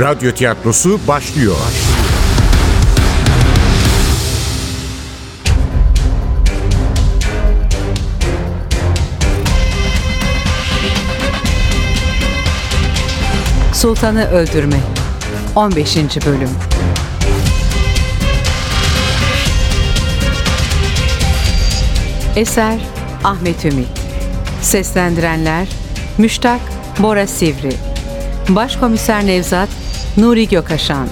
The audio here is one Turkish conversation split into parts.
Radyo tiyatrosu başlıyor. Sultanı Öldürme 15. Bölüm Eser Ahmet Ümit Seslendirenler Müştak Bora Sivri Başkomiser Nevzat Nuri Gökaşan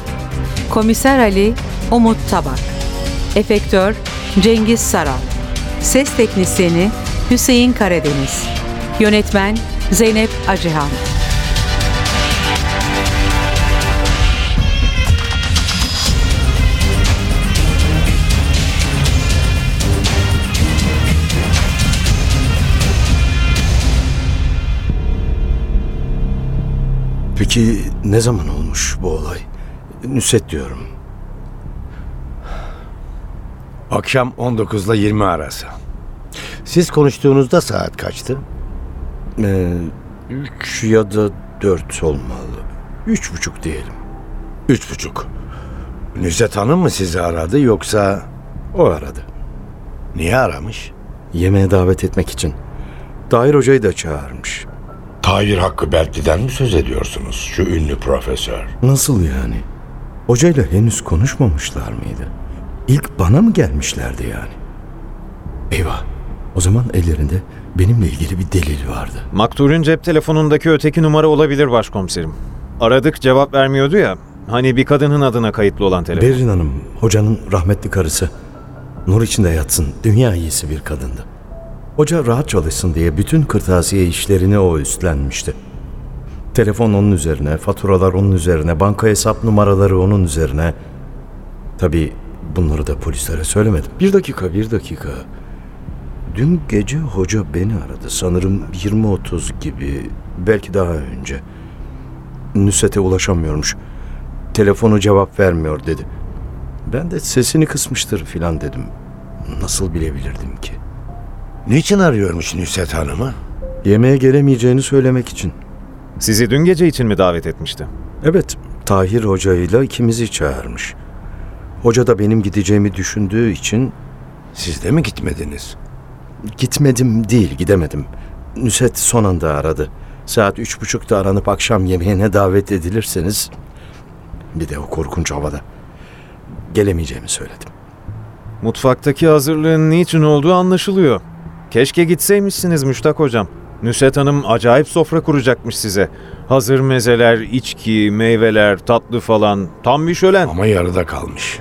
Komiser Ali Umut Tabak Efektör Cengiz Saral Ses Teknisyeni Hüseyin Karadeniz Yönetmen Zeynep Acıhan Peki ne zaman olmuş bu olay? Nusret diyorum. Akşam 19 ile 20 arası. Siz konuştuğunuzda saat kaçtı? Ee, üç ya da dört olmalı. Üç buçuk diyelim. Üç buçuk. Nüzet Hanım mı sizi aradı yoksa O aradı. niye aramış? Yemeğe davet etmek için. Tahir Hoca'yı da çağırmış. Tahir Hakkı Berkli'den mi söz ediyorsunuz? Şu ünlü profesör. Nasıl yani? Hocayla henüz konuşmamışlar mıydı? İlk bana mı gelmişlerdi yani? Eyvah. O zaman ellerinde benimle ilgili bir delil vardı. Maktur'un cep telefonundaki öteki numara olabilir başkomiserim. Aradık cevap vermiyordu ya. Hani bir kadının adına kayıtlı olan telefon. Berin Hanım, hocanın rahmetli karısı. Nur içinde yatsın, dünya iyisi bir kadındı. Hoca rahat çalışsın diye bütün kırtasiye işlerini o üstlenmişti. Telefon onun üzerine, faturalar onun üzerine, banka hesap numaraları onun üzerine. Tabii bunları da polislere söylemedim. Bir dakika, bir dakika. Dün gece hoca beni aradı. Sanırım 20-30 gibi, belki daha önce. Nusret'e ulaşamıyormuş. Telefonu cevap vermiyor dedi. Ben de sesini kısmıştır filan dedim. Nasıl bilebilirdim ki? Niçin arıyormuş Nüzet Hanım'ı? Yemeğe gelemeyeceğini söylemek için. Sizi dün gece için mi davet etmişti? Evet, Tahir Hoca ile ikimizi çağırmış. Hoca da benim gideceğimi düşündüğü için Siz de mi gitmediniz? gitmedim değil, gidemedim. Nüset son anda aradı. Saat üç buçukta aranıp akşam yemeğine davet edilirseniz... Bir de o korkunç havada. Gelemeyeceğimi söyledim. Mutfaktaki hazırlığın niçin olduğu anlaşılıyor. Keşke gitseymişsiniz Müştak hocam. Nusret Hanım acayip sofra kuracakmış size. Hazır mezeler, içki, meyveler, tatlı falan. Tam bir şölen. Ama yarıda kalmış.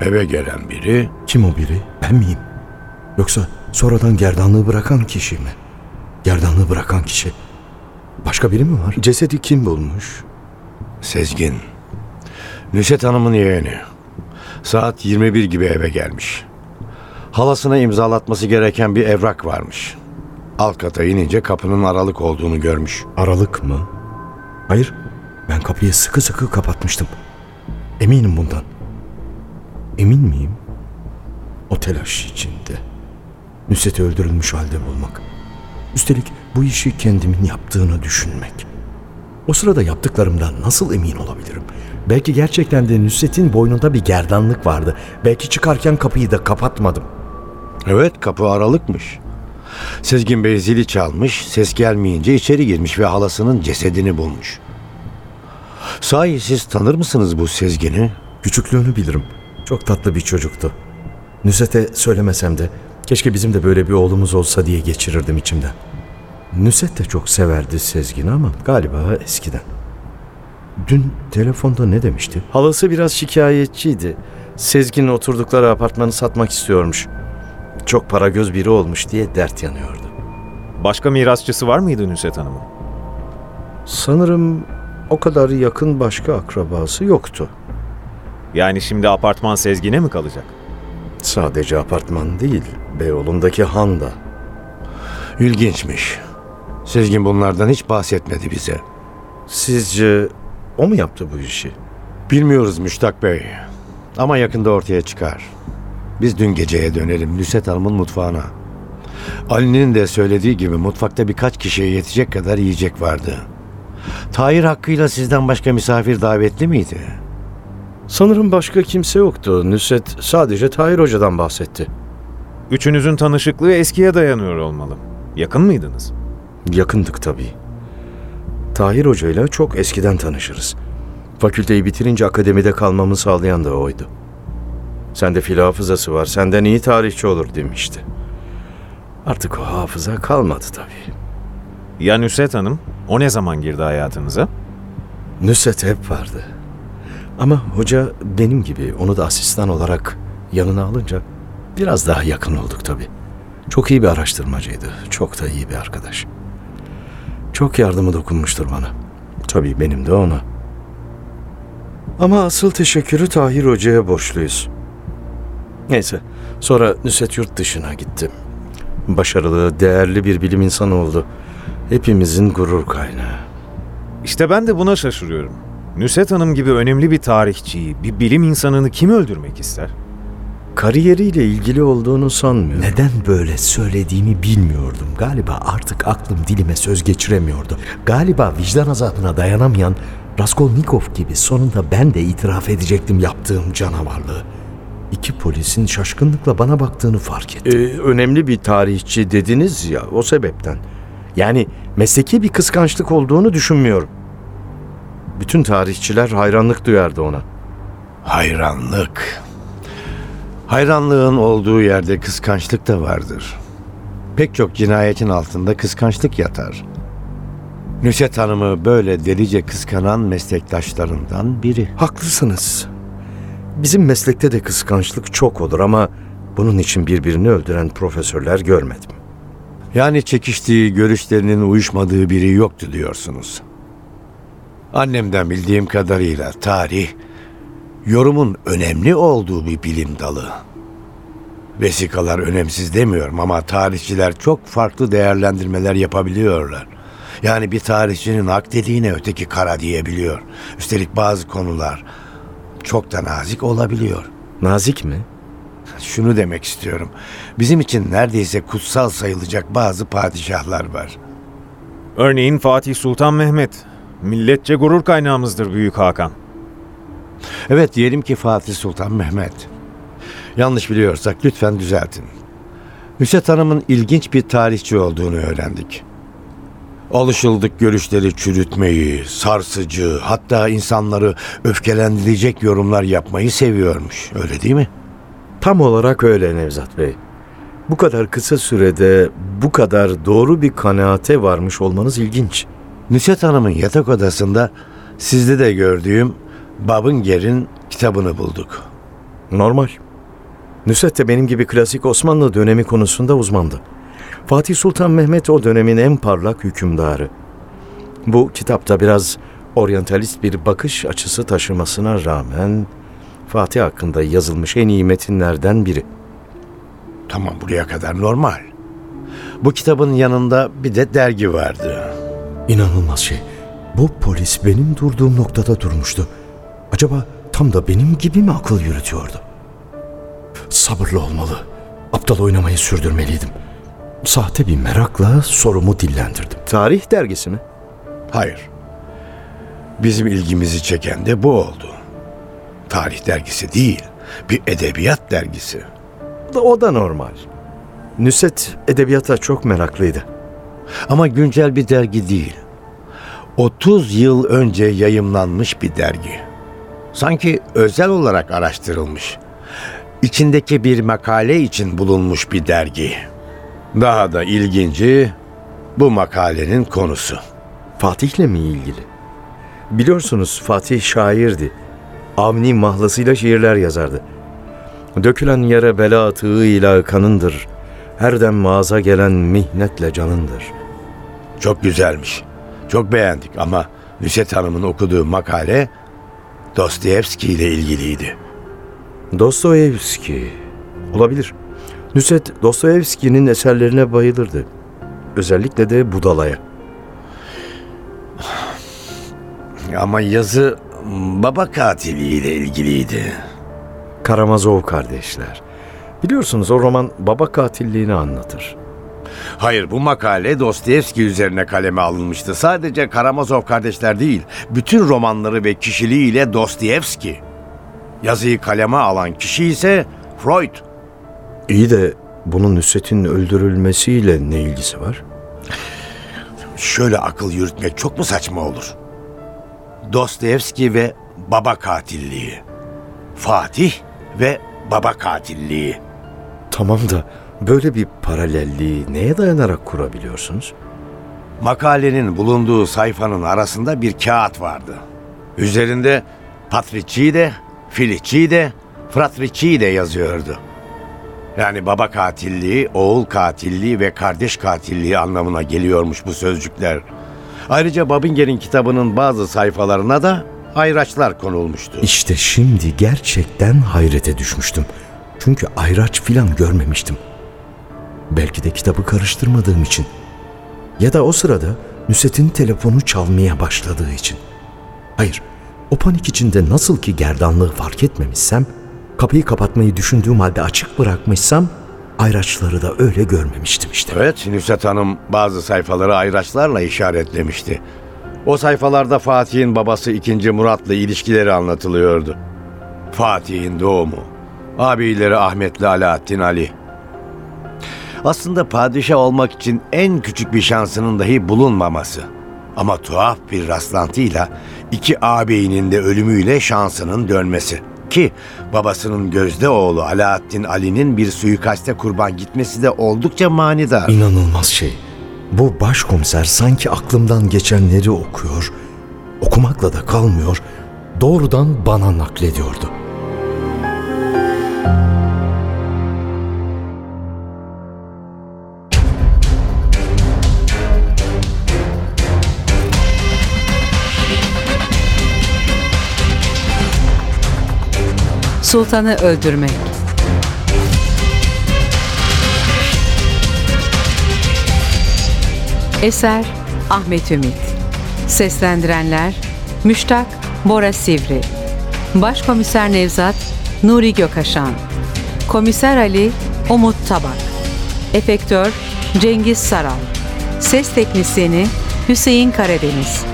Eve gelen biri Kim o biri? Ben miyim? Yoksa sonradan gerdanlığı bırakan kişi mi? Gerdanlığı bırakan kişi. Başka biri mi var? Cesedi kim bulmuş? Sezgin. Nüzet Hanım'ın yeğeni. Saat 21 gibi eve gelmiş. Halasına imzalatması gereken bir evrak varmış. Alt kata inince kapının aralık olduğunu görmüş. Aralık mı? Hayır. Ben kapıyı sıkı sıkı kapatmıştım. Eminim bundan. Emin miyim? O telaş içinde. Nusret'i öldürülmüş halde bulmak. Üstelik bu işi kendimin yaptığını düşünmek. O sırada yaptıklarımdan nasıl emin olabilirim? Belki gerçekten de Nusret'in boynunda bir gerdanlık vardı. Belki çıkarken kapıyı da kapatmadım. Evet kapı aralıkmış. Sezgin Bey zili çalmış, ses gelmeyince içeri girmiş ve halasının cesedini bulmuş. Sahi siz tanır mısınız bu Sezgin'i? Küçüklüğünü bilirim. Çok tatlı bir çocuktu. Nusret'e söylemesem de keşke bizim de böyle bir oğlumuz olsa diye geçirirdim içimden. Nusret de çok severdi Sezgin'i ama galiba eskiden. Dün telefonda ne demişti? Halası biraz şikayetçiydi. Sezgin'in oturdukları apartmanı satmak istiyormuş. Çok para göz biri olmuş diye dert yanıyordu. Başka mirasçısı var mıydı Nusret Hanım'ın? Sanırım o kadar yakın başka akrabası yoktu. Yani şimdi apartman Sezgin'e mi kalacak? Sadece apartman değil, Beyoğlu'ndaki han da. İlginçmiş. Sezgin bunlardan hiç bahsetmedi bize. Sizce o mu yaptı bu işi? Bilmiyoruz Müştak Bey. Ama yakında ortaya çıkar. Biz dün geceye dönelim Nüset Hanım'ın mutfağına. Ali'nin de söylediği gibi mutfakta birkaç kişiye yetecek kadar yiyecek vardı. Tahir hakkıyla sizden başka misafir davetli miydi? Sanırım başka kimse yoktu. Nusret sadece Tahir Hoca'dan bahsetti. Üçünüzün tanışıklığı eskiye dayanıyor olmalı. Yakın mıydınız? Yakındık tabii. Tahir Hoca ile çok eskiden tanışırız. Fakülteyi bitirince akademide kalmamı sağlayan da oydu. Sende fil hafızası var, senden iyi tarihçi olur demişti. Artık o hafıza kalmadı tabii. Ya Nusret Hanım? O ne zaman girdi hayatınıza? Nusret hep vardı. Ama hoca benim gibi onu da asistan olarak yanına alınca biraz daha yakın olduk tabii. Çok iyi bir araştırmacıydı. Çok da iyi bir arkadaş. Çok yardımı dokunmuştur bana. Tabii benim de ona. Ama asıl teşekkürü Tahir Hoca'ya borçluyuz. Neyse, sonra Nusret yurt dışına gitti. Başarılı, değerli bir bilim insanı oldu. Hepimizin gurur kaynağı. İşte ben de buna şaşırıyorum. Nusret Hanım gibi önemli bir tarihçiyi, bir bilim insanını kim öldürmek ister? Kariyeriyle ilgili olduğunu sanmıyorum. Neden böyle söylediğimi bilmiyordum. Galiba artık aklım dilime söz geçiremiyordu. Galiba vicdan azabına dayanamayan Raskolnikov gibi sonunda ben de itiraf edecektim yaptığım canavarlığı. İki polisin şaşkınlıkla bana baktığını fark ettim. Ee, önemli bir tarihçi dediniz ya o sebepten. Yani mesleki bir kıskançlık olduğunu düşünmüyorum. Bütün tarihçiler hayranlık duyardı ona. Hayranlık. Hayranlığın olduğu yerde kıskançlık da vardır. Pek çok cinayetin altında kıskançlık yatar. Nusret Hanım'ı böyle delice kıskanan meslektaşlarından biri. Haklısınız. Bizim meslekte de kıskançlık çok olur ama bunun için birbirini öldüren profesörler görmedim. Yani çekiştiği, görüşlerinin uyuşmadığı biri yoktu diyorsunuz. Annemden bildiğim kadarıyla tarih, yorumun önemli olduğu bir bilim dalı. Vesikalar önemsiz demiyorum ama tarihçiler çok farklı değerlendirmeler yapabiliyorlar. Yani bir tarihçinin hak dediğine öteki kara diyebiliyor. Üstelik bazı konular çok da nazik olabiliyor. Nazik mi? Şunu demek istiyorum. Bizim için neredeyse kutsal sayılacak bazı padişahlar var. Örneğin Fatih Sultan Mehmet. Milletçe gurur kaynağımızdır Büyük Hakan. Evet diyelim ki Fatih Sultan Mehmet. Yanlış biliyorsak lütfen düzeltin. Nusret Hanım'ın ilginç bir tarihçi olduğunu öğrendik. Alışıldık görüşleri çürütmeyi, sarsıcı, hatta insanları öfkelendirecek yorumlar yapmayı seviyormuş. Öyle değil mi? Tam olarak öyle Nevzat Bey. Bu kadar kısa sürede bu kadar doğru bir kanaate varmış olmanız ilginç. Nusret Hanım'ın yatak odasında sizde de gördüğüm Babınger'in kitabını bulduk. Normal. Nusret de benim gibi klasik Osmanlı dönemi konusunda uzmandı. Fatih Sultan Mehmet o dönemin en parlak hükümdarı. Bu kitapta biraz oryantalist bir bakış açısı taşımasına rağmen Fatih hakkında yazılmış en iyi metinlerden biri. Tamam buraya kadar normal. Bu kitabın yanında bir de dergi vardı. İnanılmaz şey. Bu polis benim durduğum noktada durmuştu. Acaba tam da benim gibi mi akıl yürütüyordu? Sabırlı olmalı. Aptal oynamayı sürdürmeliydim. Sahte bir merakla sorumu dillendirdim. Tarih dergisi mi? Hayır. Bizim ilgimizi çeken de bu oldu. Tarih dergisi değil, bir edebiyat dergisi. O da normal. Nusret edebiyata çok meraklıydı. Ama güncel bir dergi değil. 30 yıl önce yayımlanmış bir dergi. Sanki özel olarak araştırılmış. İçindeki bir makale için bulunmuş bir dergi. Daha da ilginci bu makalenin konusu. Fatih'le mi ilgili? Biliyorsunuz Fatih şairdi. Avni mahlasıyla şiirler yazardı. Dökülen yere bela atığıyla kanındır. Her dem mağaza gelen mihnetle canındır. Çok güzelmiş. Çok beğendik ama Nusret Hanım'ın okuduğu makale Dostoyevski ile ilgiliydi. Dostoyevski. Olabilir. Nusret Dostoyevski'nin eserlerine bayılırdı. Özellikle de Budala'ya. Ama yazı baba katiliyle ilgiliydi. Karamazov kardeşler. Biliyorsunuz o roman baba katilliğini anlatır. Hayır bu makale Dostoyevski üzerine kaleme alınmıştı. Sadece Karamazov kardeşler değil, bütün romanları ve kişiliğiyle Dostoyevski. Yazıyı kaleme alan kişi ise Freud. İyi de bunun Nusret'in öldürülmesiyle ne ilgisi var? Şöyle akıl yürütmek çok mu saçma olur? Dostoyevski ve baba katilliği. Fatih ve baba katilliği. Tamam da böyle bir paralelliği neye dayanarak kurabiliyorsunuz? Makalenin bulunduğu sayfanın arasında bir kağıt vardı. Üzerinde Patricide, Filicide, Fratricide yazıyordu. Yani baba katilliği, oğul katilliği ve kardeş katilliği anlamına geliyormuş bu sözcükler. Ayrıca Babinger'in kitabının bazı sayfalarına da ayraçlar konulmuştu. İşte şimdi gerçekten hayrete düşmüştüm. Çünkü ayraç filan görmemiştim. Belki de kitabı karıştırmadığım için. Ya da o sırada Nusret'in telefonu çalmaya başladığı için. Hayır, o panik içinde nasıl ki gerdanlığı fark etmemişsem, kapıyı kapatmayı düşündüğüm halde açık bırakmışsam, ayraçları da öyle görmemiştim işte. Evet, Nusret Hanım bazı sayfaları ayraçlarla işaretlemişti. O sayfalarda Fatih'in babası 2. Murat'la ilişkileri anlatılıyordu. Fatih'in doğumu, abileri Ahmet'le Alaaddin Ali. Aslında padişah olmak için en küçük bir şansının dahi bulunmaması. Ama tuhaf bir rastlantıyla iki ağabeyinin de ölümüyle şansının dönmesi. Ki babasının gözde oğlu Alaaddin Ali'nin bir suikaste kurban gitmesi de oldukça manidar. İnanılmaz şey. Bu başkomiser sanki aklımdan geçenleri okuyor, okumakla da kalmıyor, doğrudan bana naklediyordu. Sultanı öldürmek. Eser Ahmet Ümit. Seslendirenler Müştak Bora Sivri. Başkomiser Nevzat Nuri Gökaşan. Komiser Ali Umut Tabak. Efektör Cengiz Saral. Ses teknisyeni Hüseyin Karadeniz.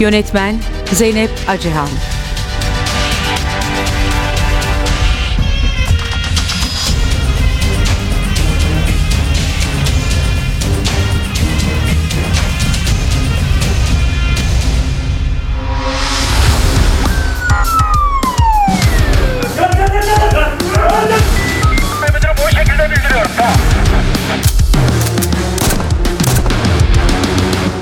Yönetmen Zeynep Acıhan.